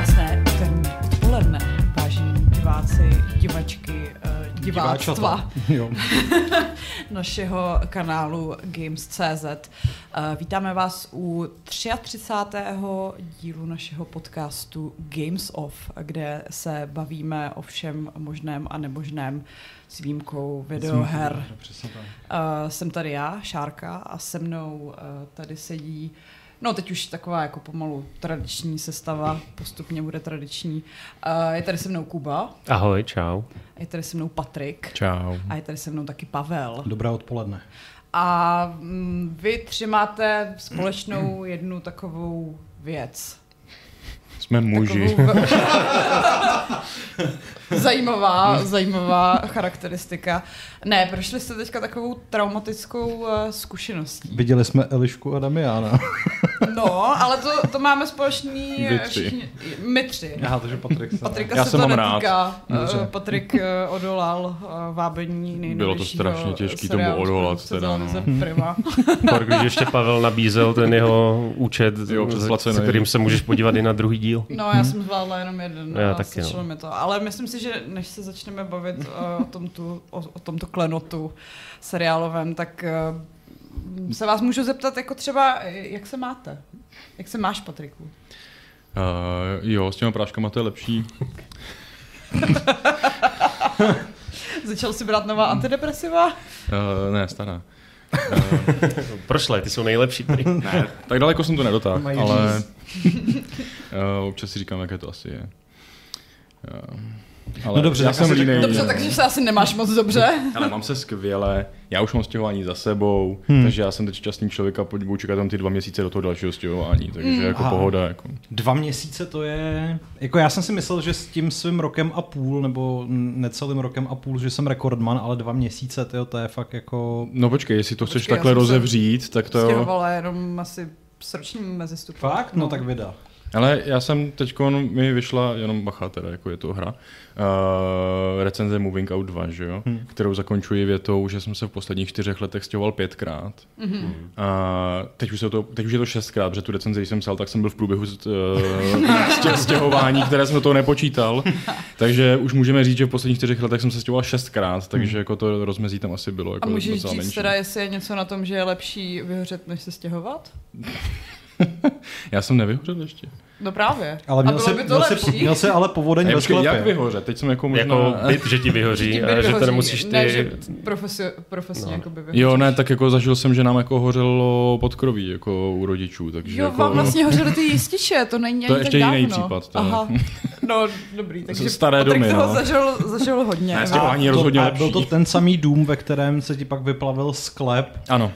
Krásné úterní odpoledne, vážení diváci, divačky, eh, diváctva našeho kanálu Games.cz. Eh, vítáme vás u 33. dílu našeho podcastu Games Off, kde se bavíme o všem možném a nemožném s výjimkou videoher. Eh, jsem tady já, Šárka, a se mnou tady sedí No teď už taková jako pomalu tradiční sestava, postupně bude tradiční. Uh, je tady se mnou Kuba. Ahoj, čau. Je tady se mnou Patrik. Čau. A je tady se mnou taky Pavel. Dobré odpoledne. A mm, vy tři máte společnou jednu takovou věc. Jsme muži. Takovou... zajímavá, zajímavá charakteristika. Ne, prošli jste teďka takovou traumatickou uh, zkušeností. Viděli jsme Elišku a Damiana. No, ale to, to máme společný Vy tři. všichni, my tři. Aha, takže Patrik se... Patrika Já se jsem to netýká. rád. Eh, Patrik eh, odolal eh, vábení nejnovějšího Bylo to strašně těžký tomu odolat teda, no. Pak, když ještě Pavel nabízel ten jeho účet, Jo, se kterým se můžeš podívat i na druhý díl. No, já jsem zvládla jenom jeden Já a taky, no. mi to. Ale myslím si, že než se začneme bavit uh, o, tomto, o, o tomto klenotu seriálovém, tak uh, se vás můžu zeptat, jako třeba, eh, jak se máte? Jak se máš, Patriku? Uh, jo, s těma práškama to je lepší. Začal si brát nová antidepresiva? Uh, ne, stará. Prošle, ty jsou nejlepší. Ne, tak daleko jsem to nedotáhl, Mají ale uh, občas si říkám, jaké to asi je. Uh, ale No dobře, já jsem línej. Dobře, takže se asi nemáš moc dobře. Ale mám se skvěle, já už mám stěhování za sebou, Hmm. takže já jsem teď šťastný člověk a budu čekat tam ty dva měsíce do toho dalšího stěhování, takže Hmm. jako Aha. pohoda. Jako. Dva měsíce to je... Jako já jsem si myslel, že s tím svým rokem a půl, nebo necelým rokem a půl, že jsem rekordman, ale dva měsíce, tyjo, to je fakt jako... No počkej, jestli to chceš Počkej, já takhle rozevřít, tak to. Stěhovala jenom asi s ročním mezistupem. Fakt? No, tak vida. Ale já jsem teď mi vyšla, jenom bacha teda, jako je to hra, uh, recenze Moving Out 2, že jo? Hmm. kterou zakončuji větou, že jsem se v posledních čtyřech letech stěhoval pětkrát. Mm-hmm. A teď už, se to, teď už je to šestkrát, protože tu recenzi, když jsem psal, tak jsem byl v průběhu uh, stě, stěhování, které jsem do toho nepočítal. Takže už můžeme říct, že v posledních čtyřech letech jsem se stěhoval šestkrát, takže jako to rozmezí tam asi bylo A jako můžeš docela říct menší. teda, jestli je něco na tom, že je lepší vyhořet, než se stěhovat? Já jsem nevyhořel ještě. No právě. Ale A měl bylo si, by to měl, lepší? měl si ale povodeň ve počkej, jak sklepě. vyhořet? Teď jsem jako možná... Jako byt, že ti Že vyhoří, ti a byt že to vyhoří. nemusíš ty... Ne, že profesi, profesně No. no. jako by vyhoříš. Jo, ne, tak jako zažil jsem, že nám jako hořelo podkroví jako u rodičů, takže Jo, jako... vám vlastně hořely ty jističe, to není To je ani ještě tak jiný dávno. případ, to je- Aha, no dobrý, takže Staré domy, toho no. zažil, zažil hodně. Ne, A- stěhování je To- rozhodně lepší. byl to ten samý dům, ve kterém se ti pak vyplavil sklep. Ano.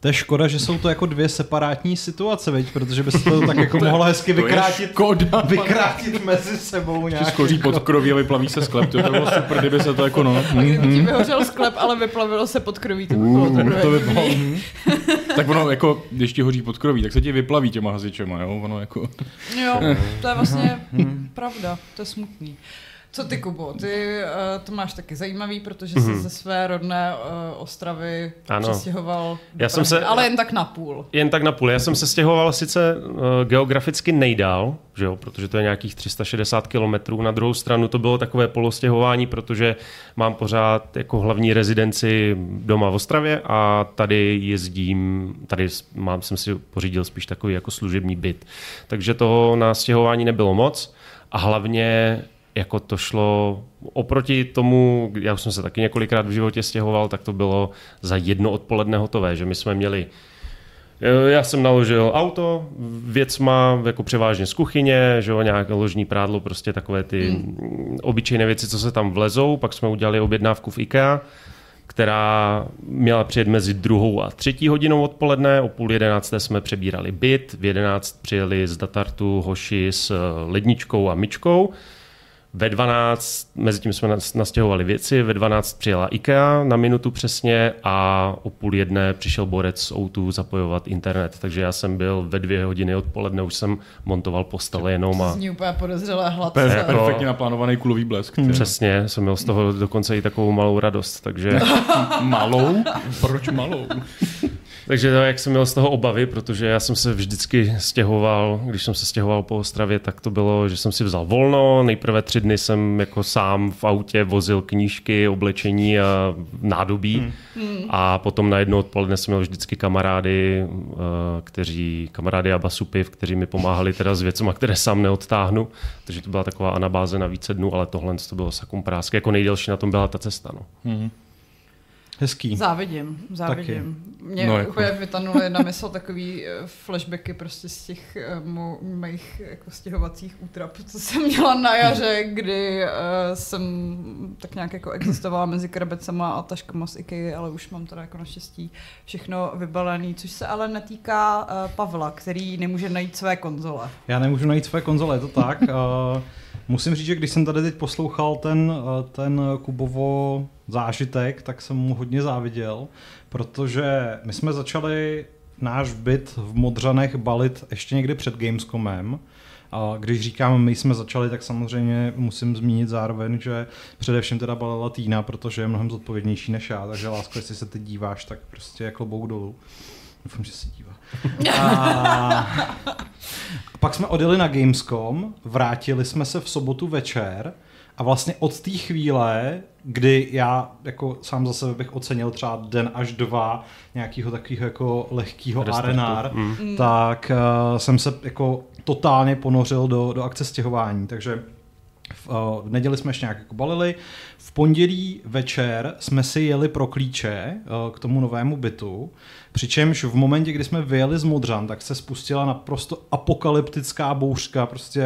To je škoda, že jsou to jako dvě separátní situace, veď? protože by se to tak jako mohlo hezky vykrátit, škoda. vykrátit mezi sebou nějak. skoří pod kroví a vyplaví se sklep, to by bylo super, kdyby se to jako no. Ti vyhořel sklep, ale vyplavilo se pod kroví, to by bylo Uh, to by bylo, mhm. tak ono jako, když ti hoří pod kroví, tak se ti vyplaví těma hasičema, jo, ono jako. Jo, to je vlastně pravda, to je smutný. Co ty, Kubo? Ty uh, to máš taky zajímavý, protože jsi ze své rodné uh, Ostravy Ano. přestěhoval Já jsem se- ale jen tak na půl. Jen tak na půl. Já jsem se stěhoval sice uh, geograficky nejdál, že jo, protože to je nějakých 360 kilometrů. Na druhou stranu to bylo takové polostěhování, protože mám pořád jako hlavní rezidenci doma v Ostravě a tady jezdím, tady mám, jsem si pořídil spíš takový jako služební byt. Takže toho na stěhování nebylo moc a hlavně jako to šlo oproti tomu, já už jsem se taky několikrát v životě stěhoval, tak to bylo za jedno odpoledne hotové, že my jsme měli Eh, Já jsem naložil auto, věcma jako převážně z kuchyně, že jo, nějaké ložní prádlo, prostě takové ty mm. obyčejné věci, co se tam vlezou. Pak jsme udělali objednávku v IKEA, která měla přijet mezi druhou a třetí hodinou odpoledne. O půl jedenácté jsme přebírali byt, v jedenáct přijeli z Datartu hoši s eh, ledničkou a myčkou. Ve 12, mezi tím jsme nas- nastěhovali věci, ve 12 přijela IKEA na minutu přesně a o půl jedné přišel borec z O2 zapojovat internet, takže já jsem byl ve dvě hodiny odpoledne, už jsem montoval postele jenom a Zní úplně podezřelé Per, hladce. Jako- perfektně naplánovaný kulový blesk. ty. přesně jsem měl z toho dokonce i takovou malou radost, takže Malou? Proč malou? Takže to, jak jsem měl z toho obavy, protože já jsem se vždycky stěhoval, když jsem se stěhoval po Ostravě, tak to bylo, že jsem si vzal volno. Nejprve tři dny jsem jako sám v autě vozil knížky, oblečení a nádobí. Hmm. A potom na jedno odpoledne jsem měl vždycky kamarády, eh, kteří, kamarády a basupiv, kteří mi pomáhali teda s věcmi, které sám neodtáhnu. Takže to byla taková anabáze na více dnů, ale tohle to bylo sakum prásky. Jako nejdelší na tom byla ta cesta. No. Hmm. Hezký. Závidím, závidím. Taky. Mě no, jako... úplně vytanuly na mysl takový eh, flashbacky prostě z těch uh, mých jako stěhovacích útrap, co jsem měla na jaře, kdy uh, jsem tak nějak jako existovala mezi krabecema a taškama z IKEA, ale už mám teda jako naštěstí všechno vybalený, což se ale netýká uh, Pavla, který nemůže najít své konzole. Já nemůžu najít své konzole, je to tak. uh, musím říct, že když jsem tady teď poslouchal ten, ten Kubovo zážitek, tak jsem mu hodně záviděl, protože my jsme začali náš byt v Modřanech balit ještě někdy před Gamescomem. A když říkám, my jsme začali, tak samozřejmě musím zmínit zároveň, že především teda balila Týna, protože je mnohem zodpovědnější než já, takže lásko, jestli se teď díváš, tak prostě jako klobouk dolů. Doufám, že se dívá. A... pak jsme odjeli na Gamescom, vrátili jsme se v sobotu večer a vlastně od té chvíle, kdy já jako sám za sebe bych ocenil třeba den až dva nějakého takového jako lehkého arenár, mm. mm. tak uh, jsem se jako totálně ponořil do, do akce stěhování, takže v, uh, v neděli jsme ještě nějak jako balili, v pondělí večer jsme si jeli pro klíče uh, k tomu novému bytu, Přičemž v momentě, kdy jsme vyjeli z Modřan, tak se spustila naprosto apokalyptická bouřka prostě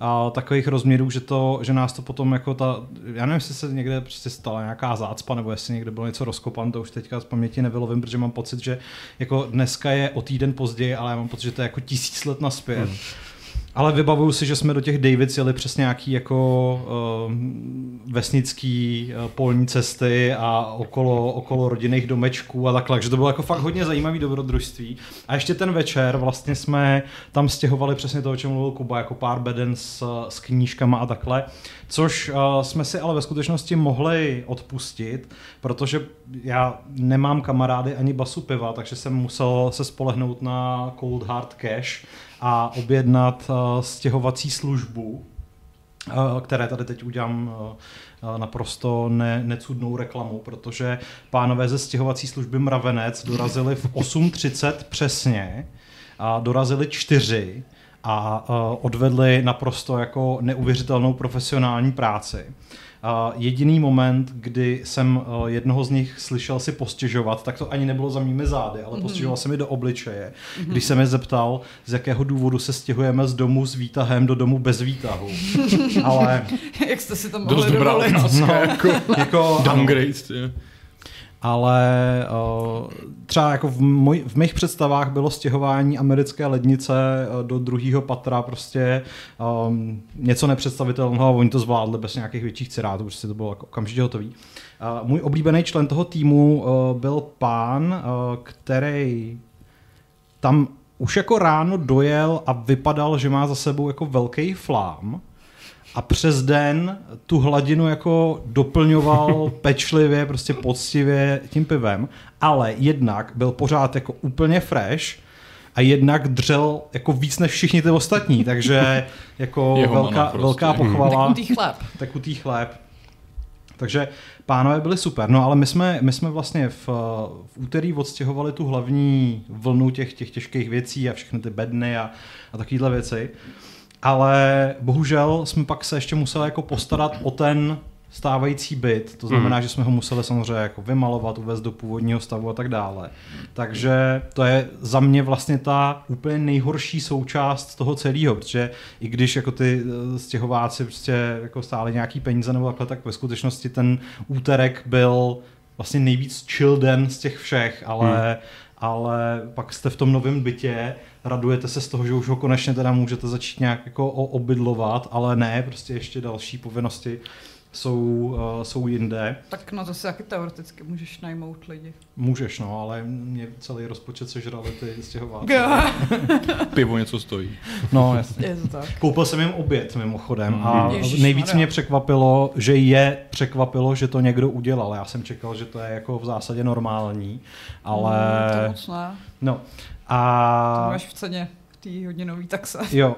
a, takových rozměrů, že, to, že nás to potom jako ta, já nevím, jestli se někde prostě stala nějaká zácpa, nebo jestli někde bylo něco rozkopan, to už teďka z paměti nevylovím, protože mám pocit, že jako dneska je o týden později, ale já mám pocit, že to je jako tisíc let naspět. Hmm. Ale vybavuju si, že jsme do těch Davids jeli přes nějaký jako uh, vesnický uh, polní cesty a okolo, okolo rodinných domečků a takhle, takže to bylo jako fakt hodně zajímavý dobrodružství. A ještě ten večer vlastně jsme tam stěhovali přesně to, o čem mluvil Kuba, jako pár beden s, s knížkama a takhle, což uh, jsme si ale ve skutečnosti mohli odpustit, protože já nemám kamarády ani basu piva, takže jsem musel se spolehnout na Cold Hard Cash, a objednat uh, stěhovací službu, uh, které tady teď udělám naprosto ne, necudnou reklamu, protože pánové ze stěhovací služby Mravenec dorazili v 8.30 přesně a dorazili čtyři a odvedli naprosto jako neuvěřitelnou profesionální práci. Jediný moment, kdy jsem uh, jednoho z nich slyšel si postěžovat, tak to ani nebylo za mými zády, ale mm-hmm. postěžoval se mi do obličeje, mm-hmm. když se mi zeptal, z jakého důvodu se stěhujeme z domu s výtahem do domu bez výtahu. ale... Jak jste si to mohli dobrá no, jako, jako downgrade. Ale uh, třeba jako v, moj, v mých představách bylo stěhování americké lednice uh, do druhého patra prostě um, něco nepředstavitelného a oni to zvládli bez nějakých větších cirátů, prostě to bylo jako okamžitě hotový. Uh, můj oblíbený člen toho týmu uh, byl pán, uh, který tam už jako ráno dojel a vypadal, že má za sebou jako velký flám a přes den tu hladinu jako doplňoval pečlivě, prostě poctivě tím pivem, ale jednak byl pořád jako úplně fresh a jednak dřel jako víc než všichni ty ostatní, takže jako velká, prostě. velká pochvala. Tekutý chléb. Tekutý chléb. Takže pánové byli super, no ale my jsme, my jsme vlastně v, v úterý odstěhovali tu hlavní vlnu těch, těch těžkých věcí a všechny ty bedny a, a takovéhle věci ale bohužel jsme pak se ještě museli jako postarat o ten stávající byt, to znamená, mm. že jsme ho museli samozřejmě jako vymalovat, uvést do původního stavu a tak dále. Takže to je za mě vlastně ta úplně nejhorší součást toho celého, protože i když jako ty eh, stěhováci prostě jako stále nějaký peníze nebo takhle, tak ve skutečnosti ten úterek byl vlastně nejvíc chill den z těch všech, ale, mm. ale pak jste v tom novém bytě radujete se z toho, že už ho konečně teda můžete začít nějak jako obydlovat, ale ne, prostě ještě další povinnosti jsou, uh, jsou jinde. Tak na to si taky teoreticky můžeš najmout lidi. Můžeš, no, ale mě celý rozpočet sežrali ty stěhováci. Pivo něco stojí. No, jasně. Je to tak. Koupil jsem jim oběd mimochodem a Mhm. Ježišmarja. nejvíc mě překvapilo, že je překvapilo, že to někdo udělal. Já jsem čekal, že to je jako v zásadě normální, ale Mm, to moc ne. no. To A máš v ceně v té hodinový taxe. jo,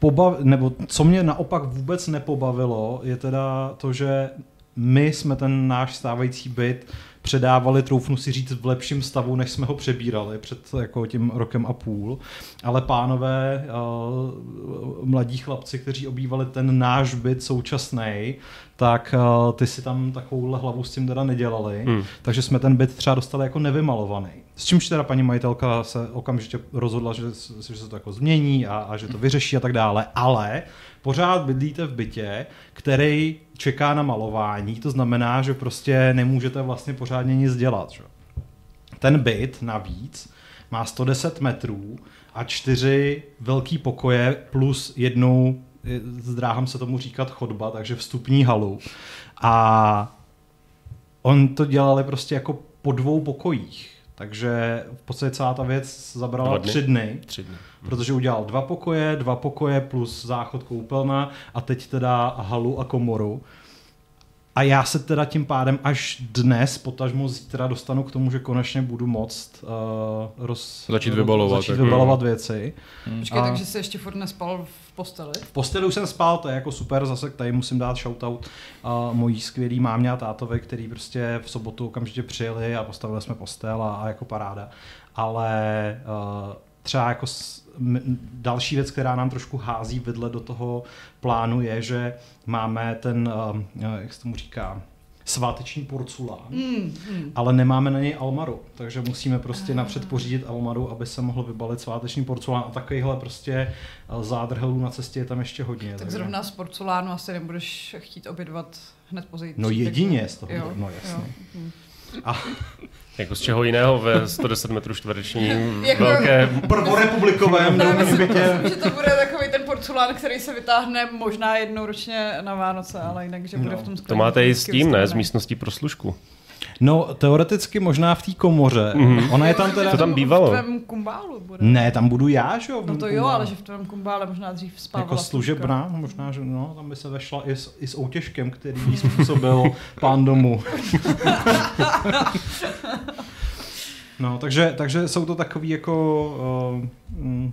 pobav, nebo co mě naopak vůbec nepobavilo, je teda to, že my jsme ten náš stávající byt předávali, troufnu si říct, v lepším stavu, než jsme ho přebírali před jako tím rokem a půl. Ale pánové, uh, mladí chlapci, kteří obývali ten náš byt současný, tak uh, ty si tam takovouhle hlavu s tím teda nedělali. Hmm. Takže jsme ten byt třeba dostali jako nevymalovaný. S čímž teda paní majitelka se okamžitě rozhodla, že, že se to jako změní a, a že to vyřeší a tak dále, ale pořád bydlíte v bytě, který čeká na malování, to znamená, že prostě nemůžete vlastně pořádně nic dělat. Že? Ten byt navíc má 110 metrů a čtyři velký pokoje plus jednu, eh, zdráhám se tomu říkat chodba, takže vstupní halu. A on to dělali prostě jako po dvou pokojích. Takže v podstatě celá ta věc zabrala Dva dny? tři dny, Tři dny. protože udělal dva pokoje, dva pokoje plus záchod koupelna a teď teda halu a komoru. A já se teda tím pádem až dnes, potažmo zítra dostanu k tomu, že konečně budu moct uh, roz, Začít vybalovat, začít jako. vybalovat věci. Počkej, A- takže jsi ještě furt nespal v posteli? V posteli už jsem spal, to je jako super, zase tady musím dát shoutout uh, mojí skvělý mámě a tátovi, který prostě v sobotu okamžitě přijeli a postavili jsme postel a, a jako paráda. Ale uh, třeba jako další věc, která nám trošku hází vidle do toho plánu je, že máme ten, uh, jak se tomu říká, sváteční porculán, Mm, mm. ale nemáme na něj almaru, takže musíme prostě napřed pořídit almaru, aby se mohl vybalit sváteční porculán a takovýhle prostě eh, zádrhelů na cestě je tam ještě hodně. Tak takže- zrovna z porcelánu asi nebudeš chtít obědvat hned později. No jedině z toho, Jo, no jasně. jo. Hm. A Jako z čeho jiného ve 110 metrů čtverečním Jako- velké... prvorepublikovém domovním myslím, bytě. že to bude takový ten porcelán, který se vytáhne možná jednou ročně na Vánoce, ale jinak, že bude No. v tom To máte i s tím, ne? S místností pro služku. No, teoreticky možná v té komoře. Mhm. Ona je tam teda... To tam bývalo. V tvém kumbálu bude. Ne, tam budu já, že jo? v No to jo, kumbále. ale že v tvém kumbále možná dřív spávala Jako služka. služebná, možná, že no, tam by se vešla i s, i s outěžkem, který jí způsobil pán domu. no, takže, takže jsou to takový jako... Uh, mm,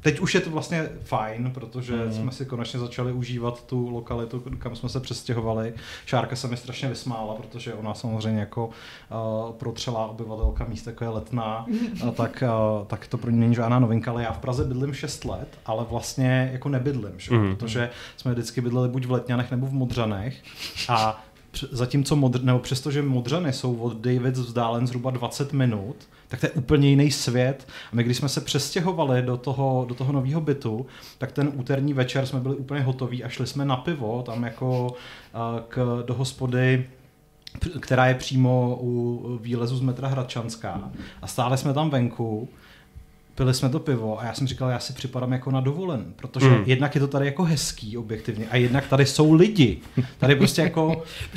teď už je to vlastně fajn, protože mm. jsme si konečně začali užívat tu lokalitu, kam jsme se přestěhovali. Šárka se mi strašně vysmála, protože ona samozřejmě jako uh, protřelá obyvatelka místa, jako je letná, a tak, uh, tak to pro ní není žádná novinka, ale já v Praze bydlím 6 let, ale vlastně jako nebydlím, že? Mm. protože jsme vždycky bydleli buď v Letňanech nebo v Modřanech a zatímco modr, nebo přestože Modřany jsou od Davids vzdálen zhruba 20 minut, tak to je úplně jiný svět. A my, když jsme se přestěhovali do toho, do toho nového bytu, tak ten úterní večer jsme byli úplně hotoví a šli jsme na pivo, tam jako uh, k, do hospody která je přímo u výlezu z metra Hradčanská. A stále jsme tam venku, pili jsme to pivo a já jsem říkal, já si připadám jako na dovolen, protože Mm. jednak je to tady jako hezký objektivně a jednak tady jsou lidi. Tady prostě jako